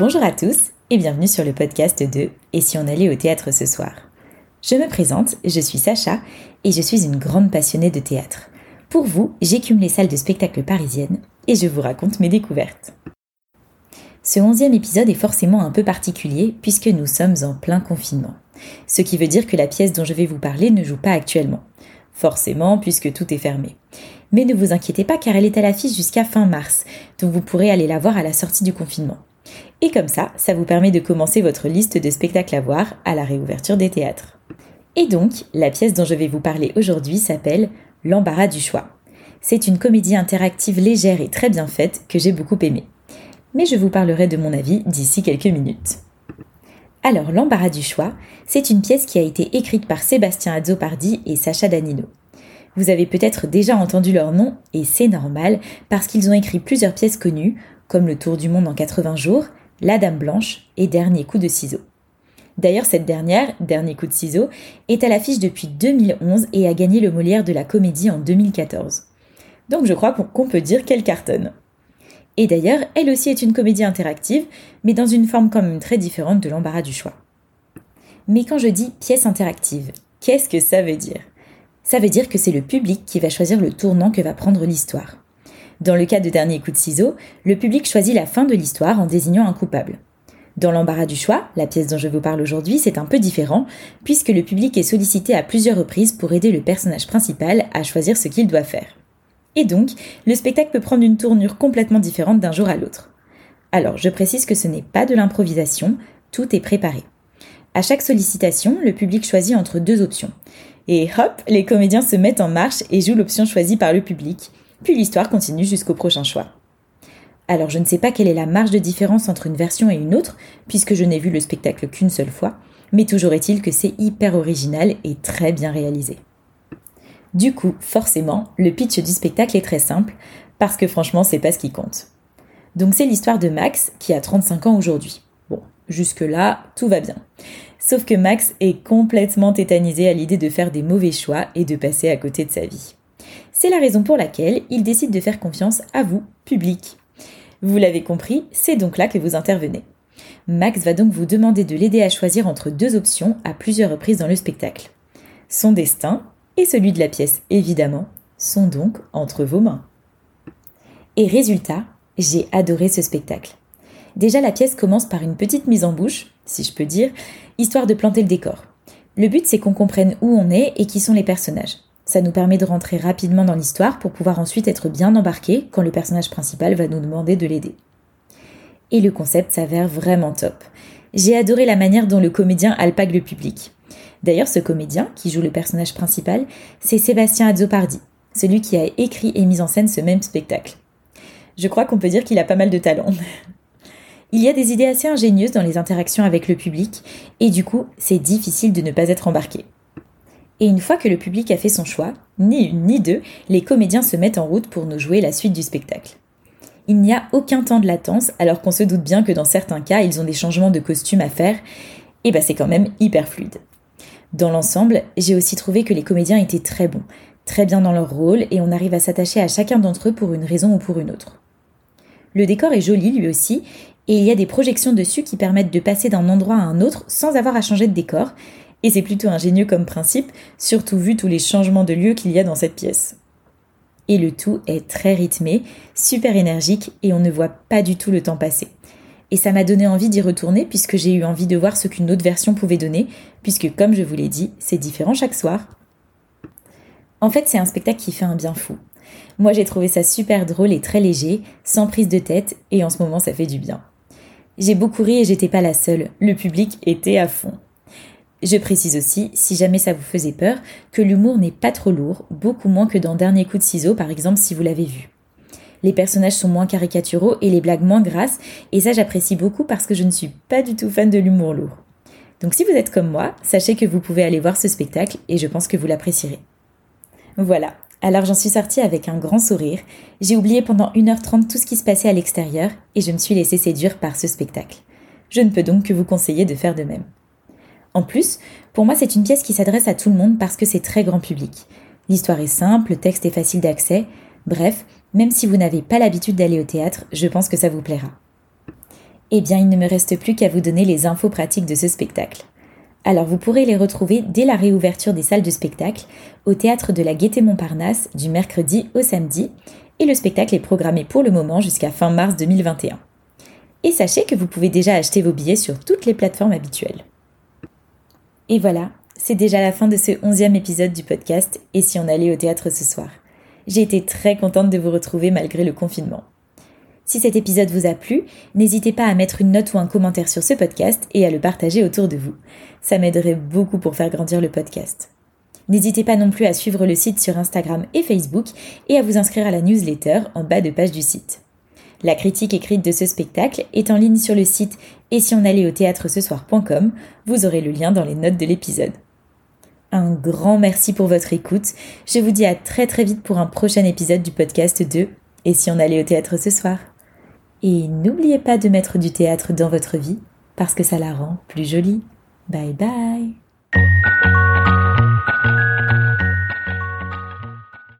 Bonjour à tous et bienvenue sur le podcast de Et si on allait au théâtre ce soir? Je me présente, je suis Sacha et je suis une grande passionnée de théâtre. Pour vous, j'écume les salles de spectacle parisiennes et je vous raconte mes découvertes. Ce onzième épisode est forcément un peu particulier puisque nous sommes en plein confinement. Ce qui veut dire que la pièce dont je vais vous parler ne joue pas actuellement. Forcément, puisque tout est fermé. Mais ne vous inquiétez pas car elle est à l'affiche jusqu'à fin mars, donc vous pourrez aller la voir à la sortie du confinement. Et comme ça, ça vous permet de commencer votre liste de spectacles à voir à la réouverture des théâtres. Et donc, la pièce dont je vais vous parler aujourd'hui s'appelle L'embarras du choix. C'est une comédie interactive légère et très bien faite que j'ai beaucoup aimée. Mais je vous parlerai de mon avis d'ici quelques minutes. Alors, L'embarras du choix, c'est une pièce qui a été écrite par Sébastien Azzopardi et Sacha Danino. Vous avez peut-être déjà entendu leur nom, et c'est normal, parce qu'ils ont écrit plusieurs pièces connues, comme Le Tour du Monde en 80 jours, La Dame Blanche et Dernier coup de ciseau. D'ailleurs, cette dernière, Dernier coup de ciseau, est à l'affiche depuis 2011 et a gagné le Molière de la comédie en 2014. Donc je crois qu'on peut dire qu'elle cartonne. Et d'ailleurs, elle aussi est une comédie interactive, mais dans une forme quand même très différente de l'embarras du choix. Mais quand je dis pièce interactive, qu'est-ce que ça veut dire? Ça veut dire que c'est le public qui va choisir le tournant que va prendre l'histoire. Dans le cas de Dernier coup de ciseau, le public choisit la fin de l'histoire en désignant un coupable. Dans l'embarras du choix, la pièce dont je vous parle aujourd'hui, c'est un peu différent, puisque le public est sollicité à plusieurs reprises pour aider le personnage principal à choisir ce qu'il doit faire. Et donc, le spectacle peut prendre une tournure complètement différente d'un jour à l'autre. Alors, je précise que ce n'est pas de l'improvisation, tout est préparé. À chaque sollicitation, le public choisit entre deux options. Et hop, les comédiens se mettent en marche et jouent l'option choisie par le public, puis l'histoire continue jusqu'au prochain choix. Alors je ne sais pas quelle est la marge de différence entre une version et une autre, puisque je n'ai vu le spectacle qu'une seule fois, mais toujours est-il que c'est hyper original et très bien réalisé. Du coup, forcément, le pitch du spectacle est très simple, parce que franchement, c'est pas ce qui compte. Donc c'est l'histoire de Max, qui a 35 ans aujourd'hui. Bon, jusque-là, tout va bien. Sauf que Max est complètement tétanisé à l'idée de faire des mauvais choix et de passer à côté de sa vie. C'est la raison pour laquelle il décide de faire confiance à vous, public. Vous l'avez compris, c'est donc là que vous intervenez. Max va donc vous demander de l'aider à choisir entre deux options à plusieurs reprises dans le spectacle. Son destin, et celui de la pièce évidemment, sont donc entre vos mains. Et résultat, j'ai adoré ce spectacle. Déjà la pièce commence par une petite mise en bouche, si je peux dire, histoire de planter le décor. Le but c'est qu'on comprenne où on est et qui sont les personnages. Ça nous permet de rentrer rapidement dans l'histoire pour pouvoir ensuite être bien embarqué quand le personnage principal va nous demander de l'aider. Et le concept s'avère vraiment top. J'ai adoré la manière dont le comédien alpague le public. D'ailleurs, ce comédien, qui joue le personnage principal, c'est Sébastien Azzopardi, celui qui a écrit et mis en scène ce même spectacle. Je crois qu'on peut dire qu'il a pas mal de talent. Il y a des idées assez ingénieuses dans les interactions avec le public, et du coup, c'est difficile de ne pas être embarqué. Et une fois que le public a fait son choix, ni une ni deux, les comédiens se mettent en route pour nous jouer la suite du spectacle. Il n'y a aucun temps de latence, alors qu'on se doute bien que dans certains cas, ils ont des changements de costume à faire, et bah c'est quand même hyper fluide. Dans l'ensemble, j'ai aussi trouvé que les comédiens étaient très bons, très bien dans leur rôle, et on arrive à s'attacher à chacun d'entre eux pour une raison ou pour une autre. Le décor est joli lui aussi, et il y a des projections dessus qui permettent de passer d'un endroit à un autre sans avoir à changer de décor, et c'est plutôt ingénieux comme principe, surtout vu tous les changements de lieu qu'il y a dans cette pièce. Et le tout est très rythmé, super énergique et on ne voit pas du tout le temps passer. Et ça m'a donné envie d'y retourner puisque j'ai eu envie de voir ce qu'une autre version pouvait donner, puisque comme je vous l'ai dit, c'est différent chaque soir. En fait, c'est un spectacle qui fait un bien fou. Moi, j'ai trouvé ça super drôle et très léger, sans prise de tête, et en ce moment, ça fait du bien. J'ai beaucoup ri et j'étais pas la seule. Le public était à fond. Je précise aussi, si jamais ça vous faisait peur, que l'humour n'est pas trop lourd, beaucoup moins que dans Dernier coup de ciseau par exemple si vous l'avez vu. Les personnages sont moins caricaturaux et les blagues moins grasses, et ça j'apprécie beaucoup parce que je ne suis pas du tout fan de l'humour lourd. Donc si vous êtes comme moi, sachez que vous pouvez aller voir ce spectacle et je pense que vous l'apprécierez. Voilà, alors j'en suis sortie avec un grand sourire, j'ai oublié pendant 1h30 tout ce qui se passait à l'extérieur et je me suis laissée séduire par ce spectacle. Je ne peux donc que vous conseiller de faire de même. En plus, pour moi, c'est une pièce qui s'adresse à tout le monde parce que c'est très grand public. L'histoire est simple, le texte est facile d'accès. Bref, même si vous n'avez pas l'habitude d'aller au théâtre, je pense que ça vous plaira. Eh bien, il ne me reste plus qu'à vous donner les infos pratiques de ce spectacle. Alors vous pourrez les retrouver dès la réouverture des salles de spectacle au théâtre de la Gaîté Montparnasse du mercredi au samedi et le spectacle est programmé pour le moment jusqu'à fin mars 2021. Et sachez que vous pouvez déjà acheter vos billets sur toutes les plateformes habituelles. Et voilà, c'est déjà la fin de ce onzième épisode du podcast Et si on allait au théâtre ce soir J'ai été très contente de vous retrouver malgré le confinement. Si cet épisode vous a plu, n'hésitez pas à mettre une note ou un commentaire sur ce podcast et à le partager autour de vous. Ça m'aiderait beaucoup pour faire grandir le podcast. N'hésitez pas non plus à suivre le site sur Instagram et Facebook et à vous inscrire à la newsletter en bas de page du site. La critique écrite de ce spectacle est en ligne sur le site et si on allait au théâtre ce soir.com, vous aurez le lien dans les notes de l'épisode. Un grand merci pour votre écoute. Je vous dis à très très vite pour un prochain épisode du podcast de Et si on allait au théâtre ce soir? Et n'oubliez pas de mettre du théâtre dans votre vie parce que ça la rend plus jolie. Bye bye